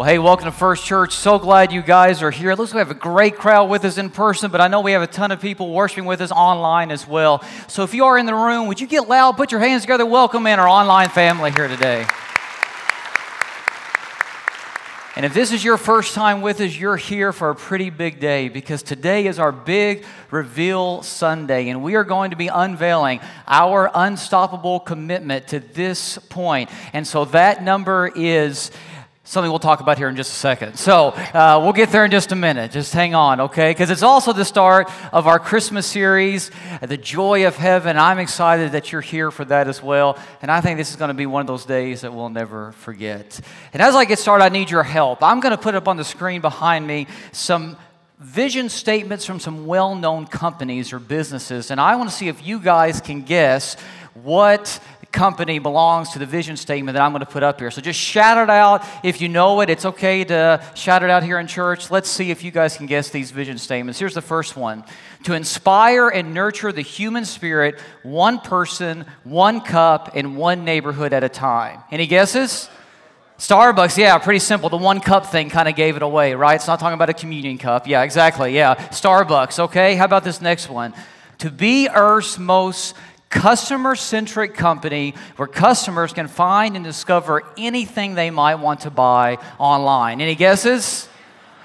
Well, hey, welcome to First Church. So glad you guys are here. It looks like we have a great crowd with us in person, but I know we have a ton of people worshiping with us online as well. So if you are in the room, would you get loud, put your hands together, welcome in our online family here today. And if this is your first time with us, you're here for a pretty big day because today is our big reveal Sunday, and we are going to be unveiling our unstoppable commitment to this point. And so that number is something we'll talk about here in just a second. So uh, we'll get there in just a minute. Just hang on, okay? Because it's also the start of our Christmas series, The Joy of Heaven. I'm excited that you're here for that as well. And I think this is going to be one of those days that we'll never forget. And as I get started, I need your help. I'm going to put up on the screen behind me some vision statements from some well known companies or businesses. And I want to see if you guys can guess what company belongs to the vision statement that I'm going to put up here. So just shout it out if you know it. It's okay to shout it out here in church. Let's see if you guys can guess these vision statements. Here's the first one to inspire and nurture the human spirit, one person, one cup, and one neighborhood at a time. Any guesses? Starbucks, yeah, pretty simple. The one cup thing kind of gave it away, right? It's not talking about a communion cup. Yeah, exactly. Yeah. Starbucks, okay? How about this next one? To be Earth's most customer centric company where customers can find and discover anything they might want to buy online. Any guesses?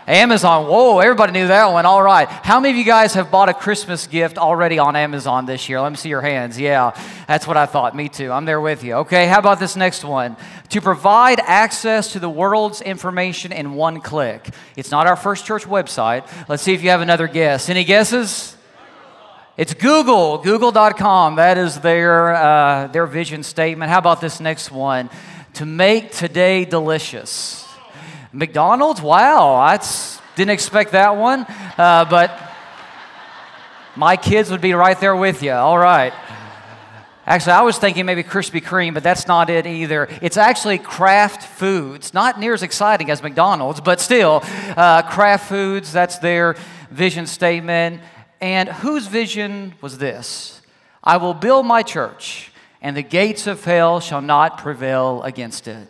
Amazon. Whoa, everybody knew that one. All right. How many of you guys have bought a Christmas gift already on Amazon this year? Let me see your hands. Yeah, that's what I thought. Me too. I'm there with you. Okay, how about this next one? To provide access to the world's information in one click. It's not our First Church website. Let's see if you have another guess. Any guesses? It's Google, google.com. That is their, uh, their vision statement. How about this next one? To make today delicious. McDonald's? Wow, I didn't expect that one. Uh, but my kids would be right there with you. All right. Actually, I was thinking maybe Krispy Kreme, but that's not it either. It's actually Kraft Foods. Not near as exciting as McDonald's, but still, uh, Kraft Foods, that's their vision statement. And whose vision was this? I will build my church, and the gates of hell shall not prevail against it.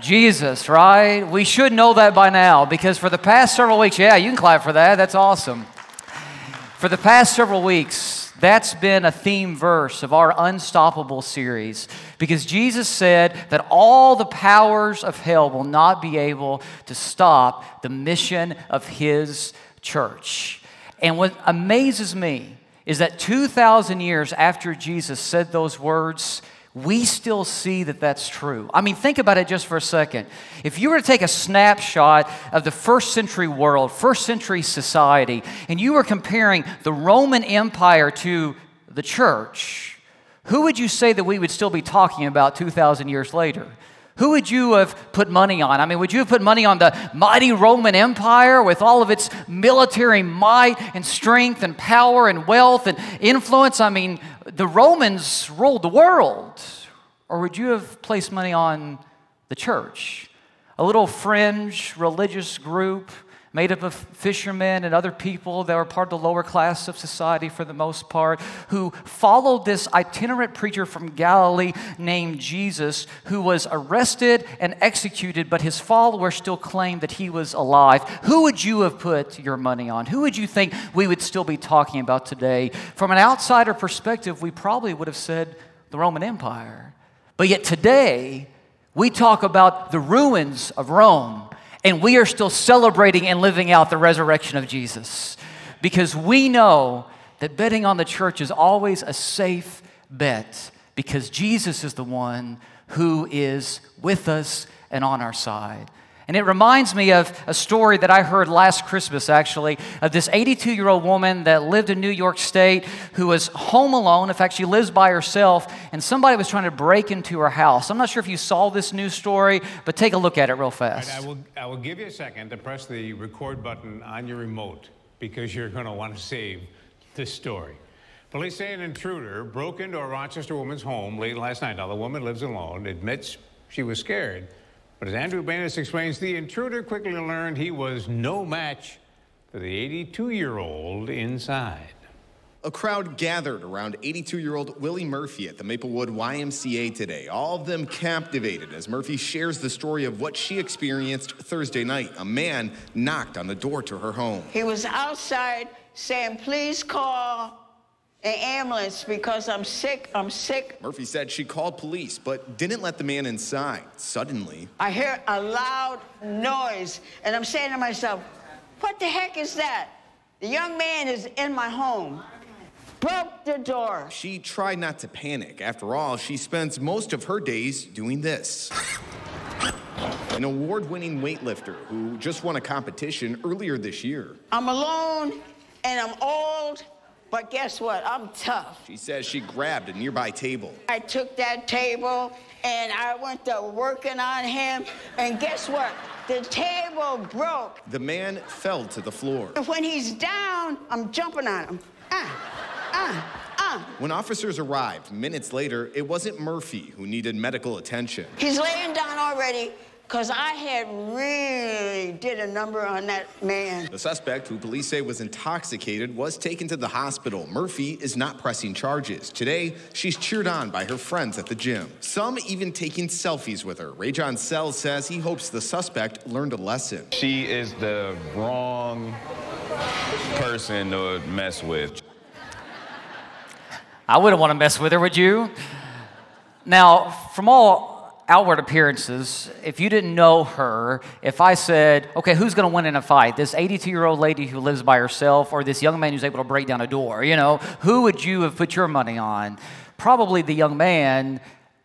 Jesus, right? We should know that by now because for the past several weeks, yeah, you can clap for that. That's awesome. For the past several weeks, that's been a theme verse of our Unstoppable series because Jesus said that all the powers of hell will not be able to stop the mission of his church. And what amazes me is that 2,000 years after Jesus said those words, we still see that that's true. I mean, think about it just for a second. If you were to take a snapshot of the first century world, first century society, and you were comparing the Roman Empire to the church, who would you say that we would still be talking about 2,000 years later? Who would you have put money on? I mean, would you have put money on the mighty Roman Empire with all of its military might and strength and power and wealth and influence? I mean, the Romans ruled the world. Or would you have placed money on the church? A little fringe religious group made up of fishermen and other people that were part of the lower class of society for the most part, who followed this itinerant preacher from Galilee named Jesus, who was arrested and executed, but his followers still claimed that he was alive. Who would you have put your money on? Who would you think we would still be talking about today? From an outsider perspective, we probably would have said the Roman Empire. But yet today, we talk about the ruins of Rome and we are still celebrating and living out the resurrection of Jesus because we know that betting on the church is always a safe bet because Jesus is the one who is with us and on our side. And it reminds me of a story that I heard last Christmas, actually, of this 82 year old woman that lived in New York State who was home alone. In fact, she lives by herself, and somebody was trying to break into her house. I'm not sure if you saw this news story, but take a look at it real fast. Right, I, will, I will give you a second to press the record button on your remote because you're going to want to save this story. Police say an intruder broke into a Rochester woman's home late last night. Now, the woman lives alone, admits she was scared. But as Andrew Banis explains, the intruder quickly learned he was no match for the 82 year old inside. A crowd gathered around 82 year old Willie Murphy at the Maplewood YMCA today, all of them captivated as Murphy shares the story of what she experienced Thursday night. A man knocked on the door to her home. He was outside saying, Please call an ambulance because I'm sick. I'm sick. Murphy said she called police but didn't let the man inside. Suddenly, I hear a loud noise, and I'm saying to myself, What the heck is that? The young man is in my home broke the door. She tried not to panic. After all, she spends most of her days doing this. An award winning weightlifter who just won a competition earlier this year. I'm alone and I'm old, but guess what? I'm tough. She says she grabbed a nearby table. I took that table and I went to working on him, and guess what? The table broke. The man fell to the floor. When he's down, I'm jumping on him. Ah. Uh, uh. When officers arrived minutes later, it wasn't Murphy who needed medical attention. He's laying down already because I had really did a number on that man. The suspect, who police say was intoxicated, was taken to the hospital. Murphy is not pressing charges. Today, she's cheered on by her friends at the gym. Some even taking selfies with her. Rajon Sells says he hopes the suspect learned a lesson. She is the wrong person to mess with. I wouldn't want to mess with her, would you? Now, from all outward appearances, if you didn't know her, if I said, okay, who's going to win in a fight? This 82 year old lady who lives by herself or this young man who's able to break down a door? You know, who would you have put your money on? Probably the young man,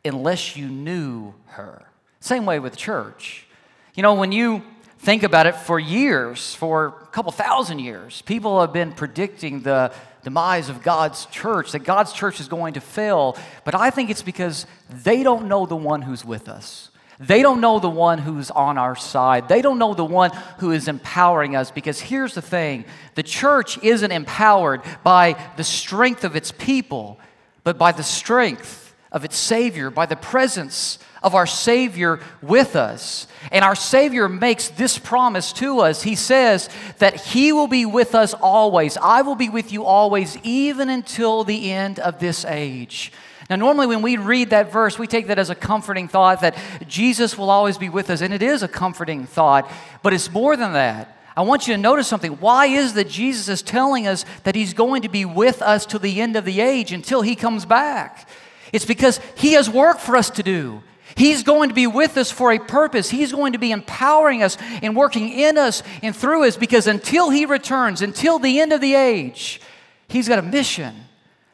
unless you knew her. Same way with church. You know, when you think about it for years, for a couple thousand years, people have been predicting the demise of God's church, that God's church is going to fail. But I think it's because they don't know the one who's with us. They don't know the one who's on our side. They don't know the one who is empowering us. Because here's the thing the church isn't empowered by the strength of its people, but by the strength of its Savior, by the presence of our Savior with us. And our Savior makes this promise to us. He says that He will be with us always. I will be with you always, even until the end of this age. Now, normally when we read that verse, we take that as a comforting thought that Jesus will always be with us, and it is a comforting thought, but it's more than that. I want you to notice something. Why is that Jesus is telling us that He's going to be with us till the end of the age until He comes back? It's because He has work for us to do. He's going to be with us for a purpose. He's going to be empowering us and working in us and through us because until He returns, until the end of the age, He's got a mission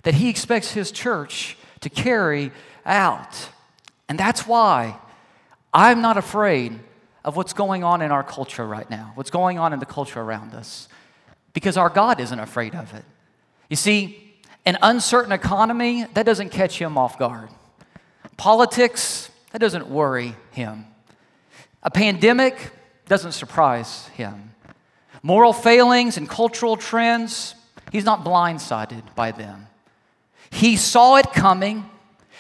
that He expects His church to carry out. And that's why I'm not afraid of what's going on in our culture right now, what's going on in the culture around us, because our God isn't afraid of it. You see, an uncertain economy, that doesn't catch Him off guard. Politics, that doesn't worry him. A pandemic doesn't surprise him. Moral failings and cultural trends, he's not blindsided by them. He saw it coming,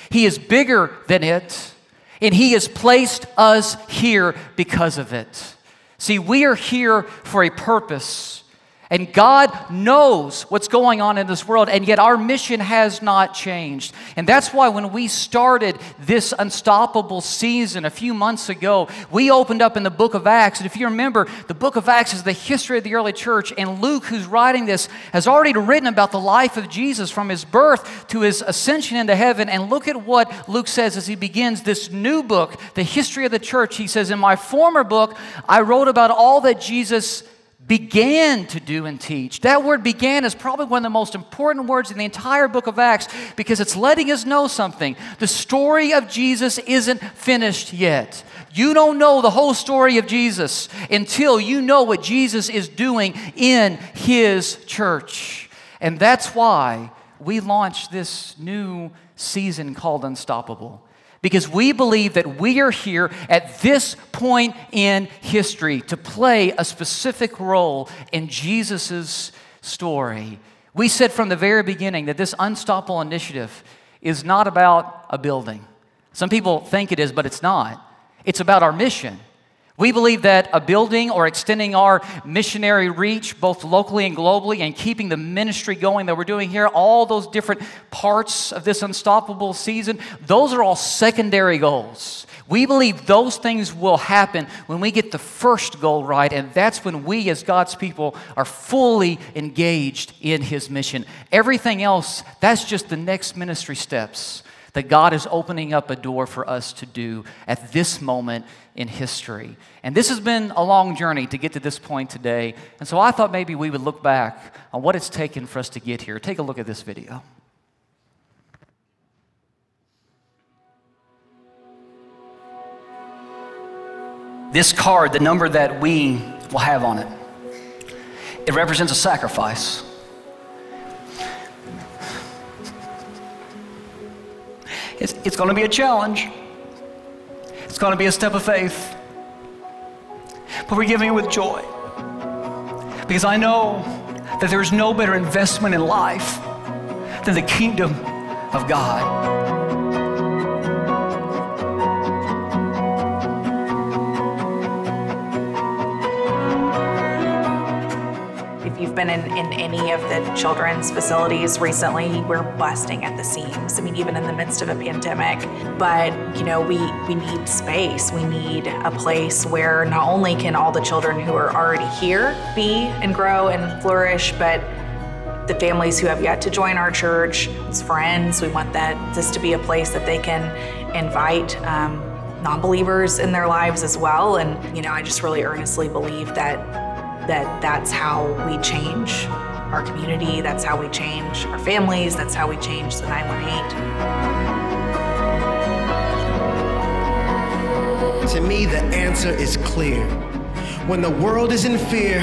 he is bigger than it, and he has placed us here because of it. See, we are here for a purpose. And God knows what's going on in this world, and yet our mission has not changed. And that's why when we started this unstoppable season a few months ago, we opened up in the book of Acts. And if you remember, the book of Acts is the history of the early church. And Luke, who's writing this, has already written about the life of Jesus from his birth to his ascension into heaven. And look at what Luke says as he begins this new book, the history of the church. He says, In my former book, I wrote about all that Jesus began to do and teach. That word began is probably one of the most important words in the entire book of Acts because it's letting us know something. The story of Jesus isn't finished yet. You don't know the whole story of Jesus until you know what Jesus is doing in his church. And that's why we launched this new season called Unstoppable because we believe that we are here at this point in history to play a specific role in Jesus' story. We said from the very beginning that this Unstoppable initiative is not about a building. Some people think it is, but it's not. It's about our mission. We believe that a building or extending our missionary reach, both locally and globally, and keeping the ministry going that we're doing here, all those different parts of this unstoppable season, those are all secondary goals. We believe those things will happen when we get the first goal right, and that's when we, as God's people, are fully engaged in His mission. Everything else, that's just the next ministry steps that God is opening up a door for us to do at this moment in history. And this has been a long journey to get to this point today. And so I thought maybe we would look back on what it's taken for us to get here. Take a look at this video. This card, the number that we will have on it, it represents a sacrifice. It's, it's going to be a challenge. It's going to be a step of faith. But we're giving it with joy. Because I know that there's no better investment in life than the kingdom of God. You've been in, in any of the children's facilities recently, we're busting at the seams. I mean, even in the midst of a pandemic. But, you know, we, we need space. We need a place where not only can all the children who are already here be and grow and flourish, but the families who have yet to join our church, as friends, we want that this to be a place that they can invite um, non-believers in their lives as well. And you know, I just really earnestly believe that that that's how we change our community, that's how we change our families, that's how we change the 918. To me, the answer is clear. When the world is in fear,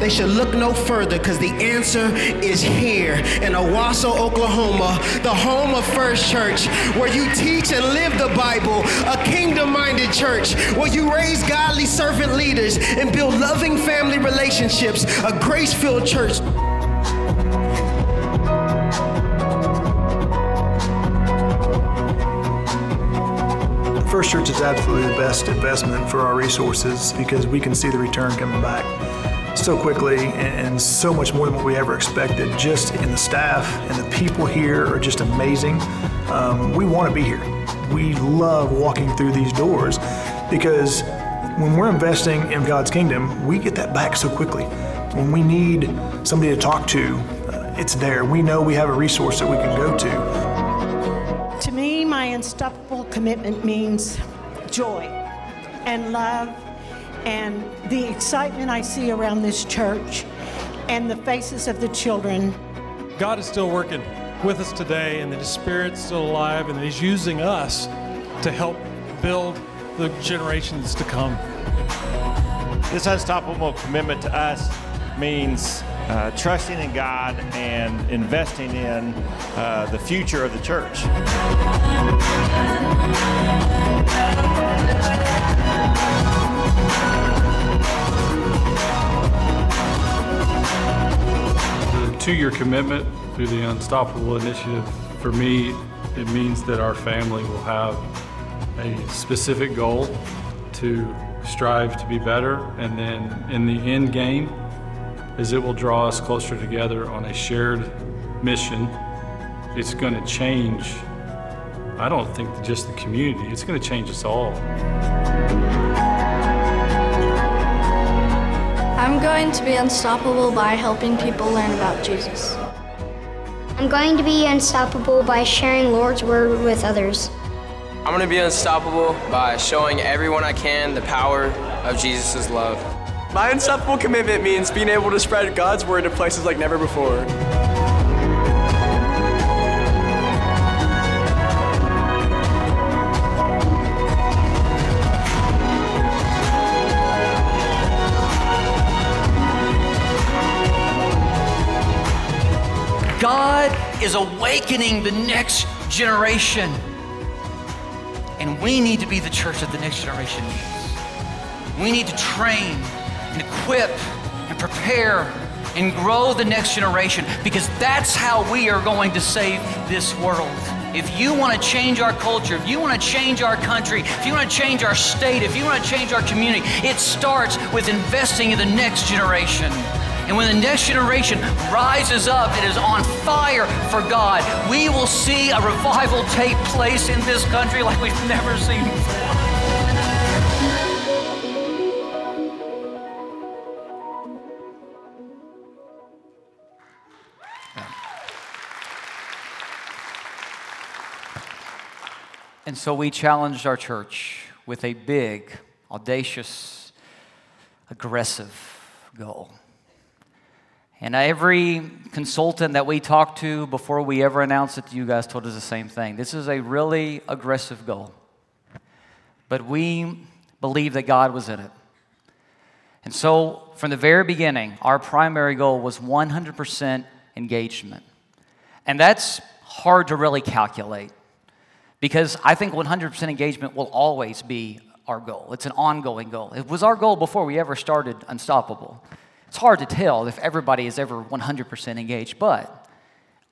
they should look no further because the answer is here in Owasso, Oklahoma, the home of First Church, where you teach and live the Bible, a kingdom minded church, where you raise godly servant leaders and build loving family relationships, a grace filled church. First Church is absolutely the best investment for our resources because we can see the return coming back so quickly and so much more than what we ever expected. Just in the staff and the people here are just amazing. Um, we want to be here. We love walking through these doors because when we're investing in God's kingdom, we get that back so quickly. When we need somebody to talk to, uh, it's there. We know we have a resource that we can go to unstoppable commitment means joy and love and the excitement I see around this church and the faces of the children. God is still working with us today, and the Spirit's still alive, and He's using us to help build the generations to come. This unstoppable commitment to us means uh, trusting in God and investing in uh, the future of the church. The two year commitment through the Unstoppable Initiative, for me, it means that our family will have a specific goal to strive to be better, and then in the end game, is it will draw us closer together on a shared mission. It's going to change, I don't think just the community, it's going to change us all. I'm going to be unstoppable by helping people learn about Jesus. I'm going to be unstoppable by sharing Lord's word with others. I'm going to be unstoppable by showing everyone I can the power of Jesus' love. My unstoppable commitment means being able to spread God's word to places like never before. God is awakening the next generation. And we need to be the church that the next generation needs. We need to train and equip and prepare and grow the next generation because that's how we are going to save this world. If you want to change our culture, if you want to change our country, if you want to change our state, if you want to change our community, it starts with investing in the next generation. And when the next generation rises up and is on fire for God, we will see a revival take place in this country like we've never seen before. And so we challenged our church with a big, audacious, aggressive goal. And every consultant that we talked to before we ever announced it to you guys told us the same thing. This is a really aggressive goal. But we believe that God was in it. And so, from the very beginning, our primary goal was 100% engagement. And that's hard to really calculate. Because I think 100% engagement will always be our goal. It's an ongoing goal. It was our goal before we ever started Unstoppable. It's hard to tell if everybody is ever 100% engaged, but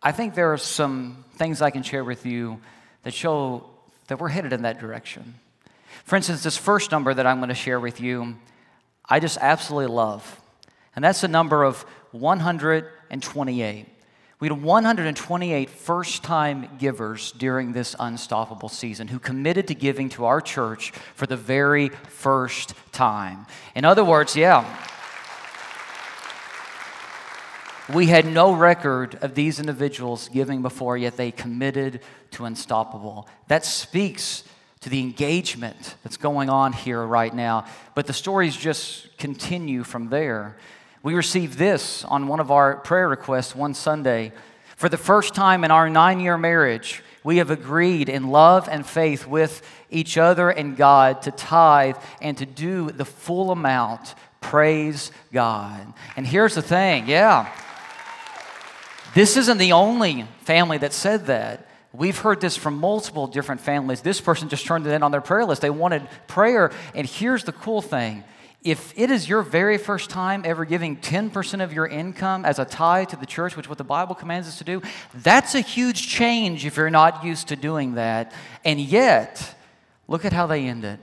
I think there are some things I can share with you that show that we're headed in that direction. For instance, this first number that I'm going to share with you, I just absolutely love. And that's the number of 128. We had 128 first time givers during this unstoppable season who committed to giving to our church for the very first time. In other words, yeah, we had no record of these individuals giving before, yet they committed to unstoppable. That speaks to the engagement that's going on here right now. But the stories just continue from there. We received this on one of our prayer requests one Sunday. For the first time in our nine year marriage, we have agreed in love and faith with each other and God to tithe and to do the full amount. Praise God. And here's the thing yeah, this isn't the only family that said that. We've heard this from multiple different families. This person just turned it in on their prayer list. They wanted prayer. And here's the cool thing if it is your very first time ever giving 10% of your income as a tithe to the church, which what the Bible commands us to do, that's a huge change if you're not used to doing that. And yet, look at how they end it.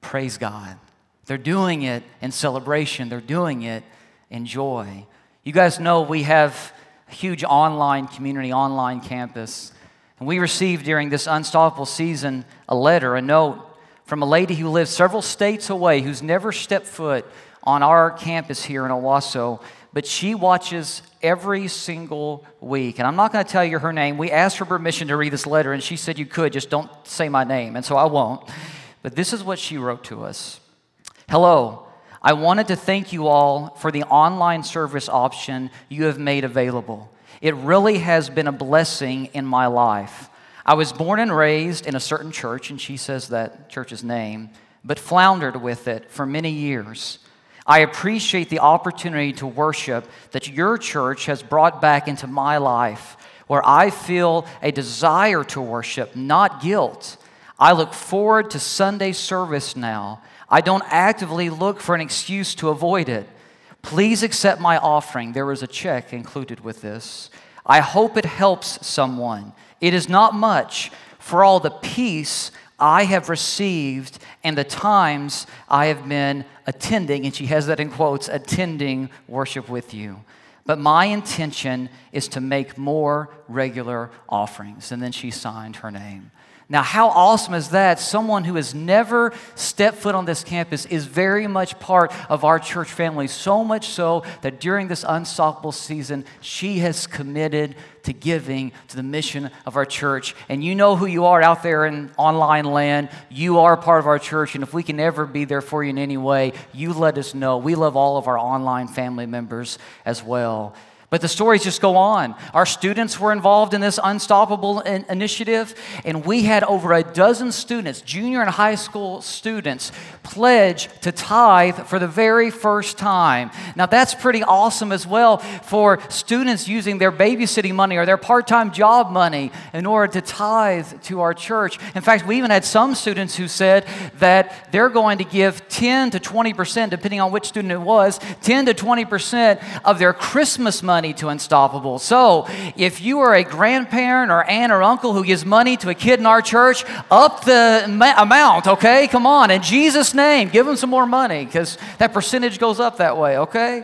Praise God. They're doing it in celebration, they're doing it in joy. You guys know we have a huge online community, online campus. And we received during this unstoppable season a letter, a note from a lady who lives several states away, who's never stepped foot on our campus here in Owasso, but she watches every single week. And I'm not going to tell you her name. We asked for permission to read this letter, and she said you could, just don't say my name. And so I won't. But this is what she wrote to us Hello, I wanted to thank you all for the online service option you have made available. It really has been a blessing in my life. I was born and raised in a certain church, and she says that church's name, but floundered with it for many years. I appreciate the opportunity to worship that your church has brought back into my life, where I feel a desire to worship, not guilt. I look forward to Sunday service now. I don't actively look for an excuse to avoid it. Please accept my offering. There is a check included with this. I hope it helps someone. It is not much for all the peace I have received and the times I have been attending, and she has that in quotes, attending worship with you. But my intention is to make more regular offerings. And then she signed her name. Now, how awesome is that? Someone who has never stepped foot on this campus is very much part of our church family, so much so that during this unstoppable season, she has committed to giving to the mission of our church. And you know who you are out there in online land. You are part of our church, and if we can ever be there for you in any way, you let us know. We love all of our online family members as well. But the stories just go on. Our students were involved in this unstoppable in- initiative, and we had over a dozen students, junior and high school students, pledge to tithe for the very first time. Now, that's pretty awesome as well for students using their babysitting money or their part time job money in order to tithe to our church. In fact, we even had some students who said that they're going to give 10 to 20%, depending on which student it was, 10 to 20% of their Christmas money money to Unstoppable. So if you are a grandparent or aunt or uncle who gives money to a kid in our church, up the ma- amount, okay? Come on. In Jesus' name, give them some more money because that percentage goes up that way, okay?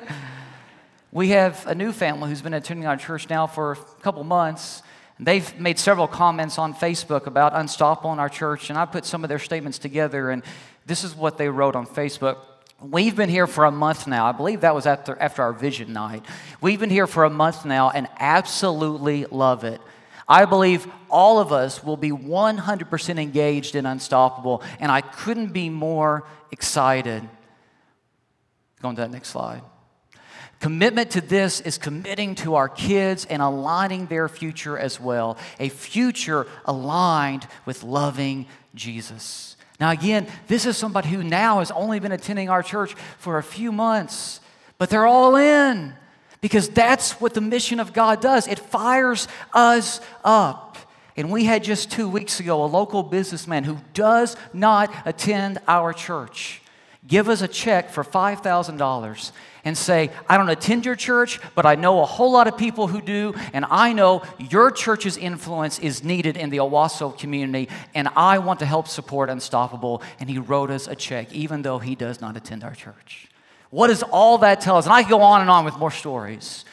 We have a new family who's been attending our church now for a couple months. They've made several comments on Facebook about Unstoppable in our church, and I put some of their statements together, and this is what they wrote on Facebook. We've been here for a month now. I believe that was after, after our vision night. We've been here for a month now and absolutely love it. I believe all of us will be 100% engaged and Unstoppable, and I couldn't be more excited. Go on to that next slide. Commitment to this is committing to our kids and aligning their future as well. A future aligned with loving Jesus. Now, again, this is somebody who now has only been attending our church for a few months, but they're all in because that's what the mission of God does. It fires us up. And we had just two weeks ago a local businessman who does not attend our church give us a check for $5,000 and say, I don't attend your church, but I know a whole lot of people who do, and I know your church's influence is needed in the Owasso community, and I want to help support Unstoppable. And he wrote us a check, even though he does not attend our church. What does all that tell us? And I go on and on with more stories.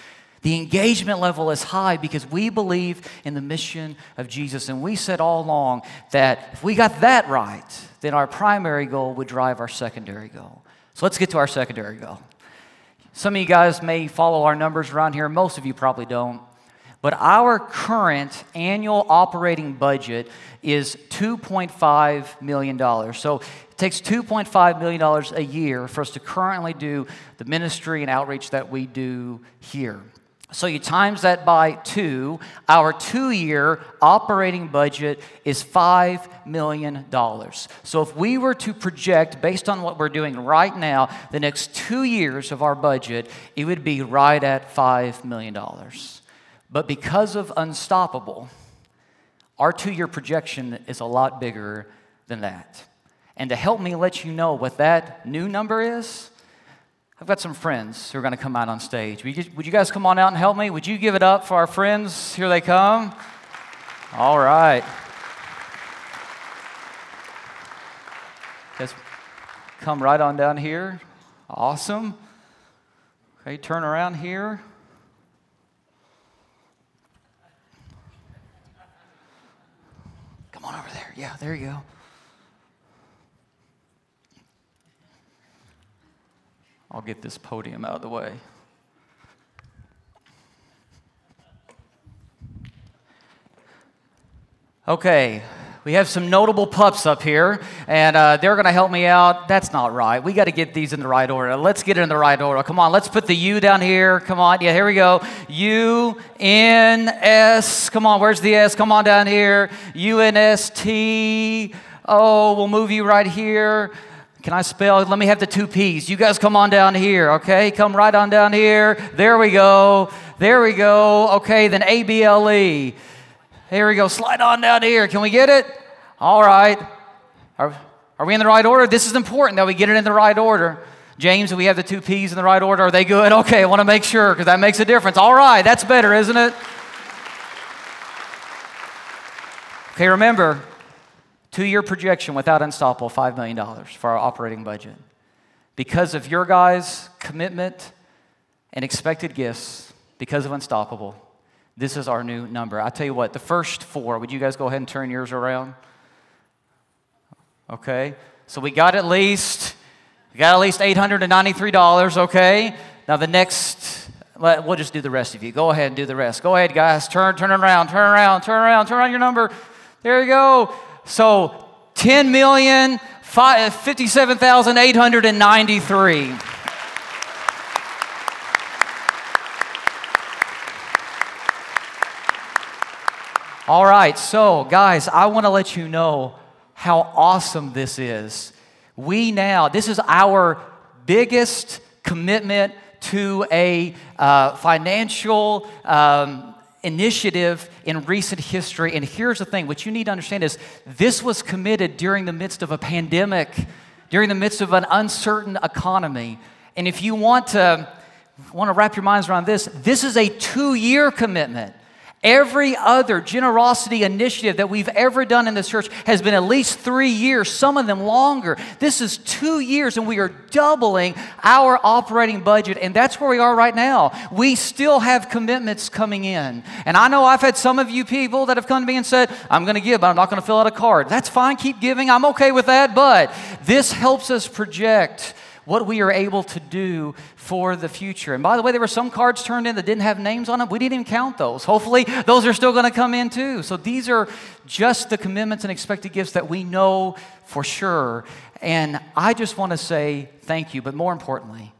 The engagement level is high because we believe in the mission of Jesus. And we said all along that if we got that right, then our primary goal would drive our secondary goal. So let's get to our secondary goal. Some of you guys may follow our numbers around here, most of you probably don't. But our current annual operating budget is $2.5 million. So it takes $2.5 million a year for us to currently do the ministry and outreach that we do here. So you times that by two, our two year operating budget is $5 million. So if we were to project, based on what we're doing right now, the next two years of our budget, it would be right at $5 million. But because of Unstoppable, our two year projection is a lot bigger than that. And to help me let you know what that new number is, I've got some friends who are going to come out on stage. Would you, guys come on out and help me? Would you give it up for our friends? Here they come. All right. Just come right on down here. Awesome. Okay, turn around here. Come on over there. Yeah, there you go. I'll get this podium out of the way. Okay, we have some notable pups up here, and uh, they're going to help me out. That's not right. We got to get these in the right order. Let's get it in the right order. Come on, let's put the U down here. Come on. Yeah, here we go. U N S. Come on, where's the S? Come on down here. U N S T. Oh, we'll move you right here. Can I spell? Let me have the two P's. You guys come on down here, okay? Come right on down here. There we go. There we go. Okay, then A B L E. Here we go. Slide on down here. Can we get it? All right. Are, are we in the right order? This is important that we get it in the right order. James, do we have the two P's in the right order? Are they good? Okay, I want to make sure because that makes a difference. All right, that's better, isn't it? Okay, remember, Two year projection without Unstoppable, $5 million for our operating budget. Because of your guys' commitment and expected gifts, because of Unstoppable, this is our new number. I tell you what, the first four, would you guys go ahead and turn yours around? Okay, so we got at least, we got at least $893, okay? Now the next, we'll just do the rest of you. Go ahead and do the rest. Go ahead, guys. Turn, turn around, turn around, turn around, turn around your number. There you go. So 10 million, 57,893. All right, so guys, I want to let you know how awesome this is. We now, this is our biggest commitment to a uh, financial um, initiative in recent history. And here's the thing what you need to understand is this was committed during the midst of a pandemic, during the midst of an uncertain economy. And if you want to want to wrap your minds around this. This is a two year commitment. Every other generosity initiative that we've ever done in this church has been at least three years, some of them longer. This is two years, and we are doubling our operating budget, and that's where we are right now. We still have commitments coming in. And I know I've had some of you people that have come to me and said, I'm going to give, but I'm not going to fill out a card. That's fine, keep giving. I'm okay with that, but this helps us project what we are able to do for the future. And by the way, there were some cards turned in that didn't have names on them. We didn't even count those. Hopefully, those are still going to come in too. So these are just the commitments and expected gifts that we know for sure. And I just want to say thank you, but more importantly,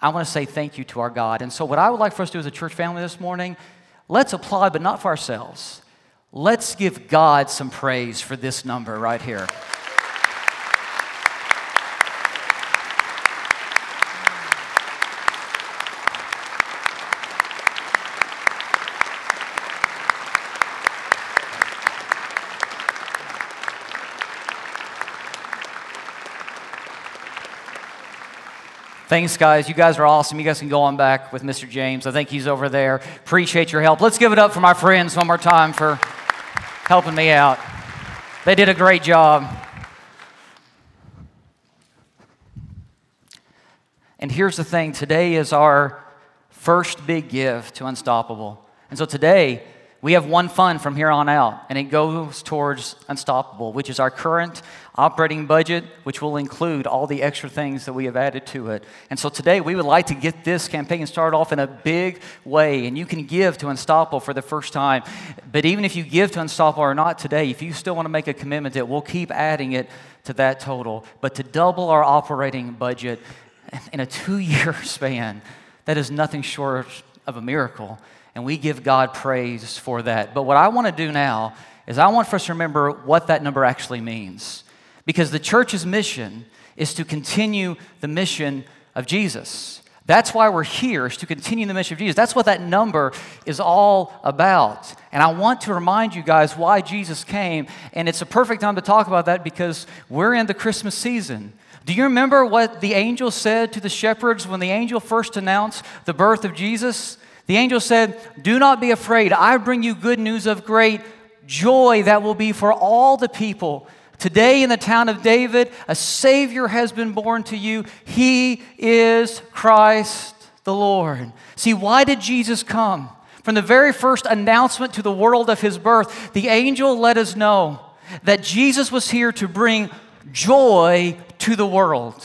I want to say thank you to our God. And so, what I would like for us to do as a church family this morning, let's applaud, but not for ourselves. Let's give God some praise for this number right here. Thanks, guys. You guys are awesome. You guys can go on back with Mr. James. I think he's over there. Appreciate your help. Let's give it up for my friends one more time for helping me out. They did a great job. And here's the thing today is our first big give to Unstoppable. And so today, we have one fund from here on out, and it goes towards Unstoppable, which is our current operating budget, which will include all the extra things that we have added to it. And so today, we would like to get this campaign started off in a big way, and you can give to Unstoppable for the first time. But even if you give to Unstoppable or not today, if you still want to make a commitment that we'll keep adding it to that total, but to double our operating budget in a two year span, that is nothing short of a miracle and we give God praise for that. But what I want to do now is I want for us to remember what that number actually means. Because the church's mission is to continue the mission of Jesus. That's why we're here, is to continue the mission of Jesus. That's what that number is all about. And I want to remind you guys why Jesus came. And it's a perfect time to talk about that because we're in the Christmas season. Do you remember what the angel said to the shepherds when the angel first announced the birth of Jesus? The angel said, Do not be afraid. I bring you good news of great joy that will be for all the people. Today, in the town of David, a Savior has been born to you. He is Christ the Lord. See, why did Jesus come? From the very first announcement to the world of his birth, the angel let us know that Jesus was here to bring joy to the world.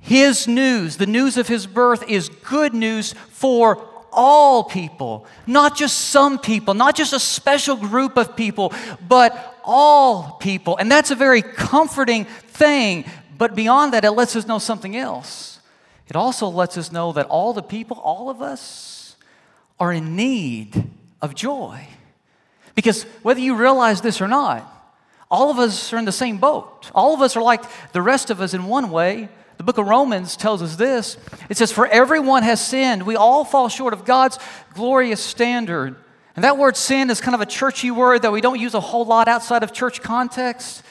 His news, the news of his birth, is good news for all people, not just some people, not just a special group of people, but all people. And that's a very comforting thing. But beyond that, it lets us know something else. It also lets us know that all the people, all of us, are in need of joy. Because whether you realize this or not, all of us are in the same boat. All of us are like the rest of us in one way, the book of Romans tells us this it says, For everyone has sinned. We all fall short of God's glorious standard. And that word sin is kind of a churchy word that we don't use a whole lot outside of church context.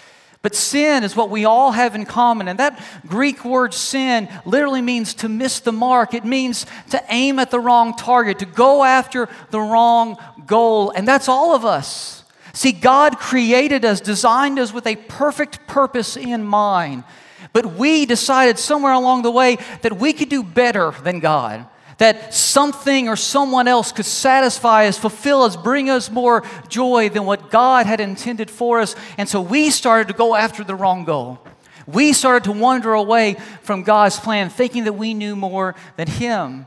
But sin is what we all have in common. And that Greek word sin literally means to miss the mark. It means to aim at the wrong target, to go after the wrong goal. And that's all of us. See, God created us, designed us with a perfect purpose in mind. But we decided somewhere along the way that we could do better than God. That something or someone else could satisfy us, fulfill us, bring us more joy than what God had intended for us. And so we started to go after the wrong goal. We started to wander away from God's plan, thinking that we knew more than Him.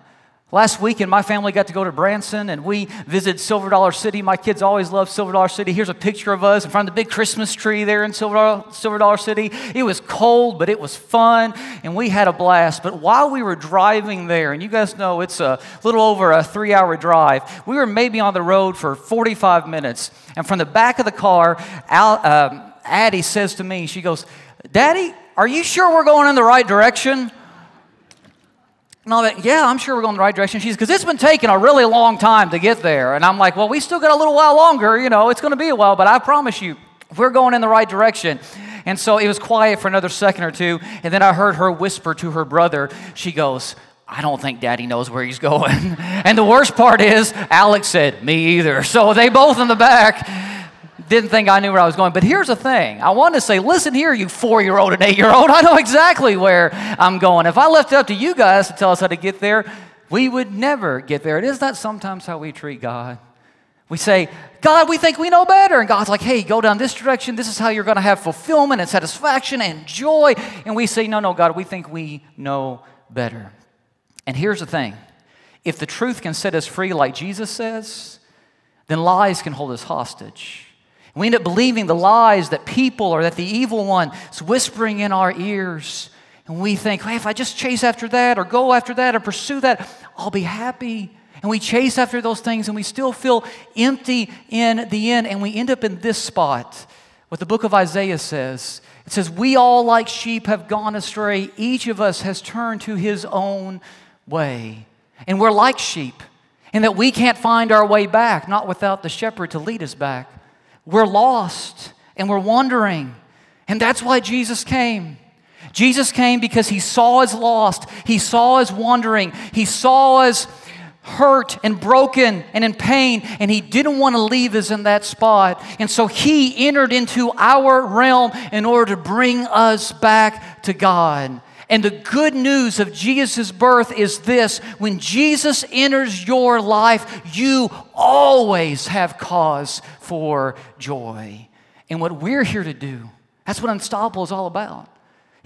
Last weekend, my family got to go to Branson and we visited Silver Dollar City. My kids always love Silver Dollar City. Here's a picture of us in front of the big Christmas tree there in Silver Dollar, Silver Dollar City. It was cold, but it was fun and we had a blast. But while we were driving there, and you guys know it's a little over a three hour drive, we were maybe on the road for 45 minutes. And from the back of the car, Al, um, Addie says to me, she goes, Daddy, are you sure we're going in the right direction? And I'm like, yeah, I'm sure we're going the right direction. She's because it's been taking a really long time to get there. And I'm like, well, we still got a little while longer. You know, it's going to be a while, but I promise you, we're going in the right direction. And so it was quiet for another second or two. And then I heard her whisper to her brother, she goes, I don't think daddy knows where he's going. and the worst part is, Alex said, Me either. So they both in the back didn't think I knew where I was going. But here's the thing I want to say, listen here, you four year old and eight year old. I know exactly where I'm going. If I left it up to you guys to tell us how to get there, we would never get there. It is that sometimes how we treat God. We say, God, we think we know better. And God's like, hey, go down this direction. This is how you're going to have fulfillment and satisfaction and joy. And we say, no, no, God, we think we know better. And here's the thing if the truth can set us free, like Jesus says, then lies can hold us hostage. We end up believing the lies that people or that the evil one is whispering in our ears. And we think, hey, if I just chase after that or go after that or pursue that, I'll be happy. And we chase after those things and we still feel empty in the end. And we end up in this spot. What the book of Isaiah says it says, We all, like sheep, have gone astray. Each of us has turned to his own way. And we're like sheep in that we can't find our way back, not without the shepherd to lead us back. We're lost and we're wandering. And that's why Jesus came. Jesus came because he saw us lost, he saw us wandering, he saw us hurt and broken and in pain, and he didn't want to leave us in that spot. And so he entered into our realm in order to bring us back to God. And the good news of Jesus' birth is this when Jesus enters your life, you always have cause for joy. And what we're here to do, that's what Unstoppable is all about.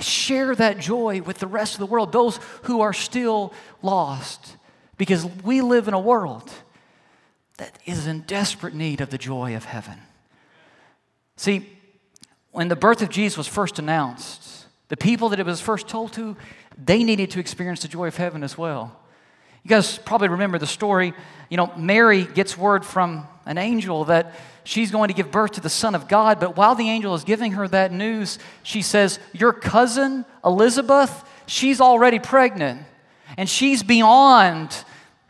Share that joy with the rest of the world, those who are still lost, because we live in a world that is in desperate need of the joy of heaven. See, when the birth of Jesus was first announced, the people that it was first told to, they needed to experience the joy of heaven as well. You guys probably remember the story. You know, Mary gets word from an angel that she's going to give birth to the Son of God, but while the angel is giving her that news, she says, Your cousin, Elizabeth, she's already pregnant, and she's beyond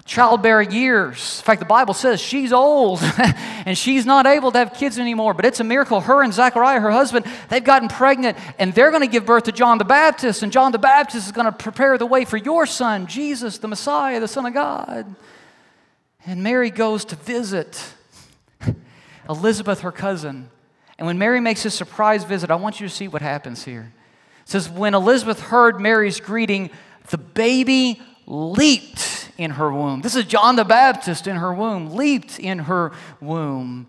childbearing years. In fact, the Bible says she's old and she's not able to have kids anymore, but it's a miracle. Her and Zechariah, her husband, they've gotten pregnant and they're going to give birth to John the Baptist, and John the Baptist is going to prepare the way for your son, Jesus, the Messiah, the Son of God. And Mary goes to visit Elizabeth, her cousin. And when Mary makes this surprise visit, I want you to see what happens here. It says, When Elizabeth heard Mary's greeting, the baby leaped in her womb. This is John the Baptist in her womb, leaped in her womb.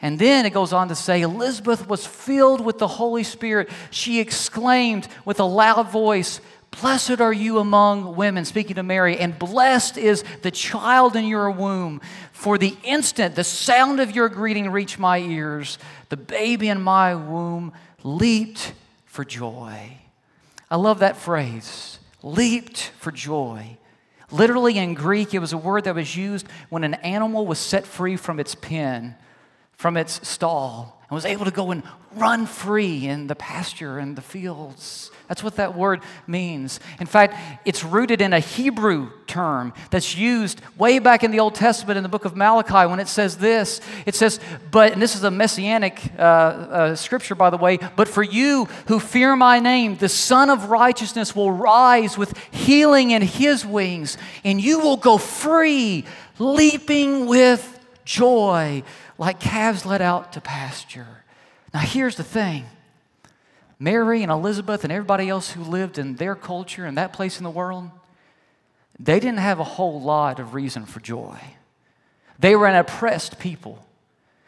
And then it goes on to say, Elizabeth was filled with the Holy Spirit. She exclaimed with a loud voice, Blessed are you among women, speaking to Mary, and blessed is the child in your womb. For the instant the sound of your greeting reached my ears, the baby in my womb leaped for joy. I love that phrase, leaped for joy. Literally in Greek, it was a word that was used when an animal was set free from its pen, from its stall, and was able to go and run free in the pasture and the fields. That's what that word means. In fact, it's rooted in a Hebrew term that's used way back in the Old Testament in the book of Malachi when it says this. It says, but, and this is a messianic uh, uh, scripture, by the way, but for you who fear my name, the Sun of Righteousness will rise with healing in his wings, and you will go free, leaping with joy, like calves let out to pasture. Now, here's the thing Mary and Elizabeth and everybody else who lived in their culture and that place in the world, they didn't have a whole lot of reason for joy. They were an oppressed people.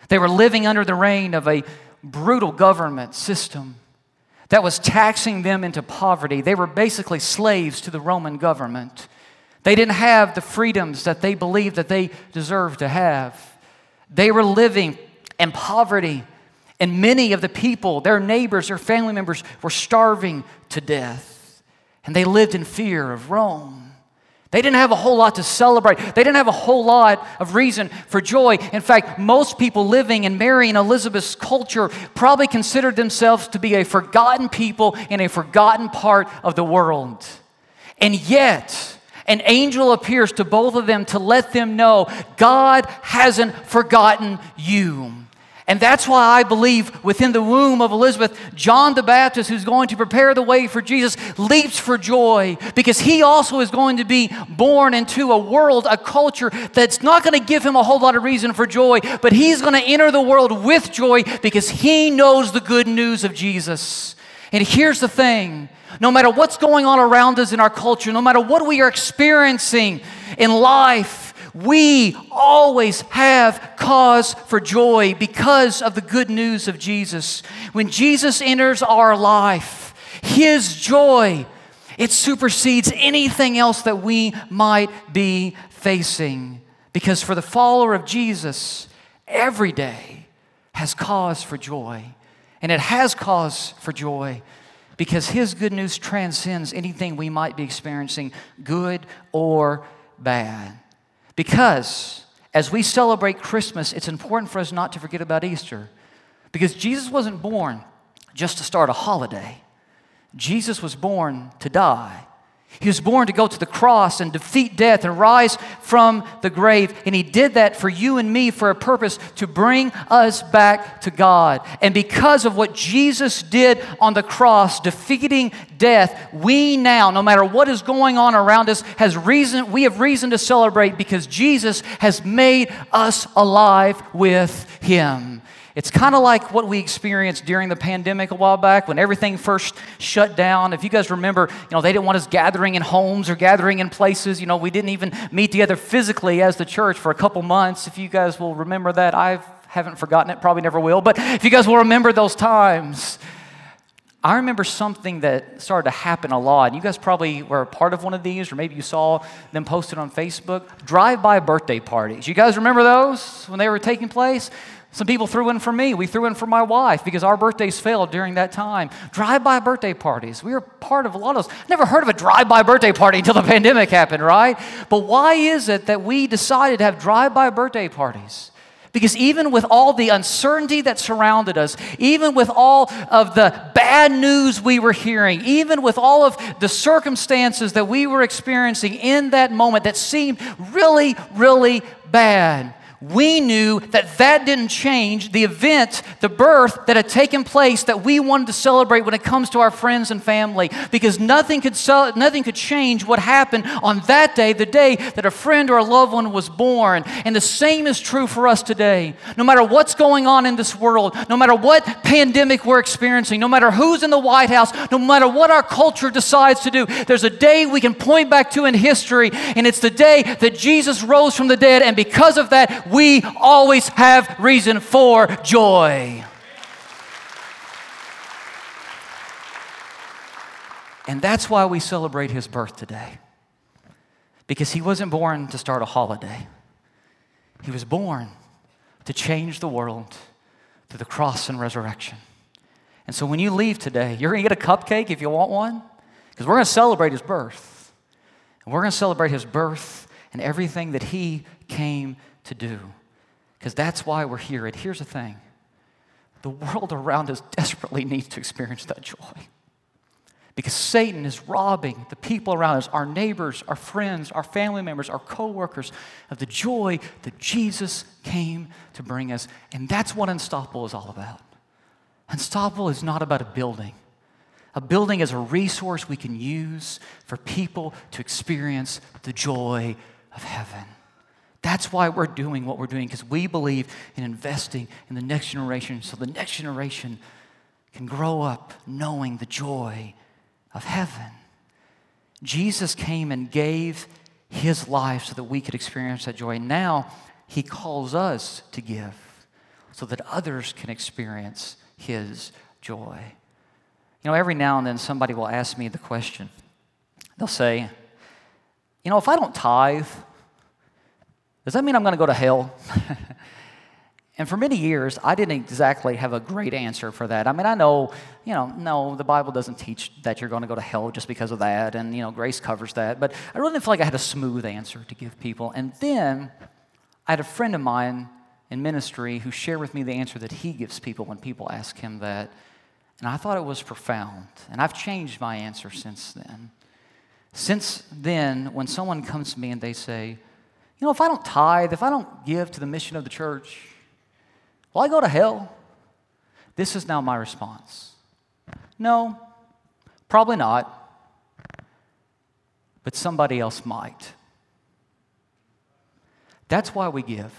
They were living under the reign of a brutal government system that was taxing them into poverty. They were basically slaves to the Roman government. They didn't have the freedoms that they believed that they deserved to have. They were living in poverty and many of the people, their neighbors, their family members, were starving to death. And they lived in fear of Rome. They didn't have a whole lot to celebrate. They didn't have a whole lot of reason for joy. In fact, most people living in Mary and Elizabeth's culture probably considered themselves to be a forgotten people in a forgotten part of the world. And yet, an angel appears to both of them to let them know God hasn't forgotten you. And that's why I believe within the womb of Elizabeth, John the Baptist, who's going to prepare the way for Jesus, leaps for joy because he also is going to be born into a world, a culture that's not going to give him a whole lot of reason for joy, but he's going to enter the world with joy because he knows the good news of Jesus. And here's the thing no matter what's going on around us in our culture, no matter what we are experiencing in life, we always have cause for joy because of the good news of Jesus. When Jesus enters our life, his joy, it supersedes anything else that we might be facing. Because for the follower of Jesus, every day has cause for joy. And it has cause for joy because His good news transcends anything we might be experiencing, good or bad. Because as we celebrate Christmas, it's important for us not to forget about Easter. Because Jesus wasn't born just to start a holiday, Jesus was born to die. He was born to go to the cross and defeat death and rise from the grave. And He did that for you and me for a purpose to bring us back to God. And because of what Jesus did on the cross, defeating death, we now, no matter what is going on around us, has reason, we have reason to celebrate because Jesus has made us alive with Him. It's kind of like what we experienced during the pandemic a while back when everything first shut down. If you guys remember, you know, they didn't want us gathering in homes or gathering in places. You know, we didn't even meet together physically as the church for a couple months. If you guys will remember that, I haven't forgotten it, probably never will. But if you guys will remember those times, I remember something that started to happen a lot. You guys probably were a part of one of these, or maybe you saw them posted on Facebook. Drive by birthday parties. You guys remember those when they were taking place? Some people threw in for me. We threw in for my wife because our birthdays failed during that time. Drive by birthday parties. We were part of a lot of those. Never heard of a drive by birthday party until the pandemic happened, right? But why is it that we decided to have drive by birthday parties? Because even with all the uncertainty that surrounded us, even with all of the bad news we were hearing, even with all of the circumstances that we were experiencing in that moment that seemed really, really bad, we knew that that didn't change the event, the birth that had taken place that we wanted to celebrate when it comes to our friends and family. Because nothing could, nothing could change what happened on that day, the day that a friend or a loved one was born. And the same is true for us today. No matter what's going on in this world, no matter what pandemic we're experiencing, no matter who's in the White House, no matter what our culture decides to do, there's a day we can point back to in history, and it's the day that Jesus rose from the dead. And because of that, we always have reason for joy. And that's why we celebrate his birth today. Because he wasn't born to start a holiday, he was born to change the world through the cross and resurrection. And so when you leave today, you're going to get a cupcake if you want one, because we're going to celebrate his birth. And we're going to celebrate his birth and everything that he came to do. Because that's why we're here. And here's the thing the world around us desperately needs to experience that joy. Because Satan is robbing the people around us, our neighbors, our friends, our family members, our coworkers, of the joy that Jesus came to bring us. And that's what Unstoppable is all about. Unstoppable is not about a building. A building is a resource we can use for people to experience the joy of heaven. That's why we're doing what we're doing, because we believe in investing in the next generation so the next generation can grow up knowing the joy of heaven. Jesus came and gave his life so that we could experience that joy. Now he calls us to give so that others can experience his joy. You know, every now and then somebody will ask me the question. They'll say, You know, if I don't tithe, does that mean I'm going to go to hell? and for many years, I didn't exactly have a great answer for that. I mean, I know, you know, no, the Bible doesn't teach that you're going to go to hell just because of that, and, you know, grace covers that. But I really didn't feel like I had a smooth answer to give people. And then I had a friend of mine in ministry who shared with me the answer that he gives people when people ask him that. And I thought it was profound. And I've changed my answer since then. Since then, when someone comes to me and they say, you know, if I don't tithe, if I don't give to the mission of the church, Will I go to hell? This is now my response. No, probably not. But somebody else might. That's why we give.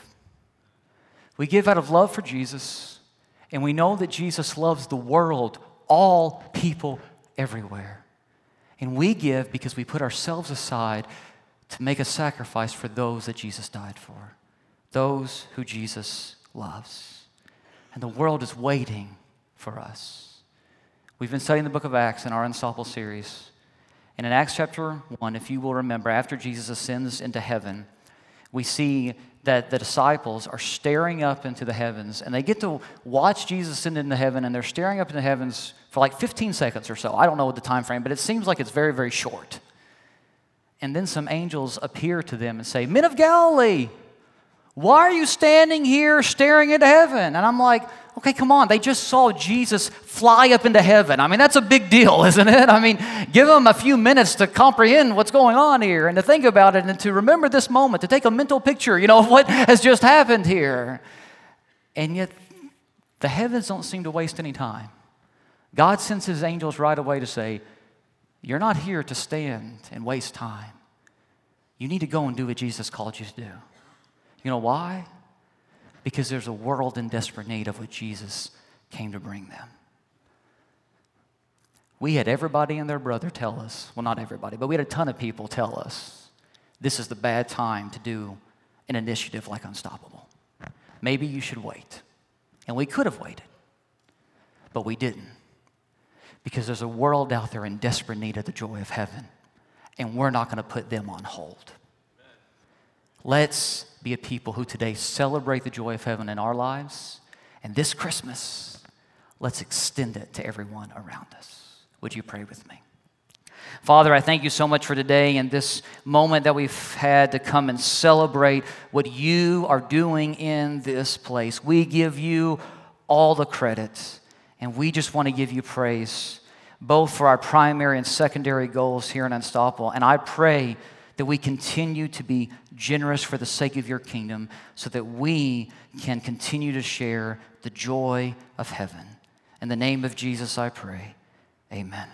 We give out of love for Jesus, and we know that Jesus loves the world, all people everywhere. And we give because we put ourselves aside to make a sacrifice for those that Jesus died for, those who Jesus loves. And the world is waiting for us. We've been studying the book of Acts in our Unstoppable series. And in Acts chapter 1, if you will remember, after Jesus ascends into heaven, we see that the disciples are staring up into the heavens and they get to watch Jesus ascend into heaven and they're staring up into the heavens for like 15 seconds or so. I don't know what the time frame, but it seems like it's very, very short. And then some angels appear to them and say, Men of Galilee, why are you standing here staring into heaven? And I'm like, okay, come on. They just saw Jesus fly up into heaven. I mean, that's a big deal, isn't it? I mean, give them a few minutes to comprehend what's going on here and to think about it and to remember this moment, to take a mental picture, you know, of what has just happened here. And yet, the heavens don't seem to waste any time. God sends his angels right away to say, You're not here to stand and waste time. You need to go and do what Jesus called you to do. You know why? Because there's a world in desperate need of what Jesus came to bring them. We had everybody and their brother tell us, well, not everybody, but we had a ton of people tell us this is the bad time to do an initiative like Unstoppable. Maybe you should wait. And we could have waited, but we didn't. Because there's a world out there in desperate need of the joy of heaven, and we're not going to put them on hold. Let's be a people who today celebrate the joy of heaven in our lives. And this Christmas, let's extend it to everyone around us. Would you pray with me? Father, I thank you so much for today and this moment that we've had to come and celebrate what you are doing in this place. We give you all the credit, and we just want to give you praise, both for our primary and secondary goals here in Unstoppable. And I pray that we continue to be generous for the sake of your kingdom so that we can continue to share the joy of heaven. In the name of Jesus, I pray. Amen.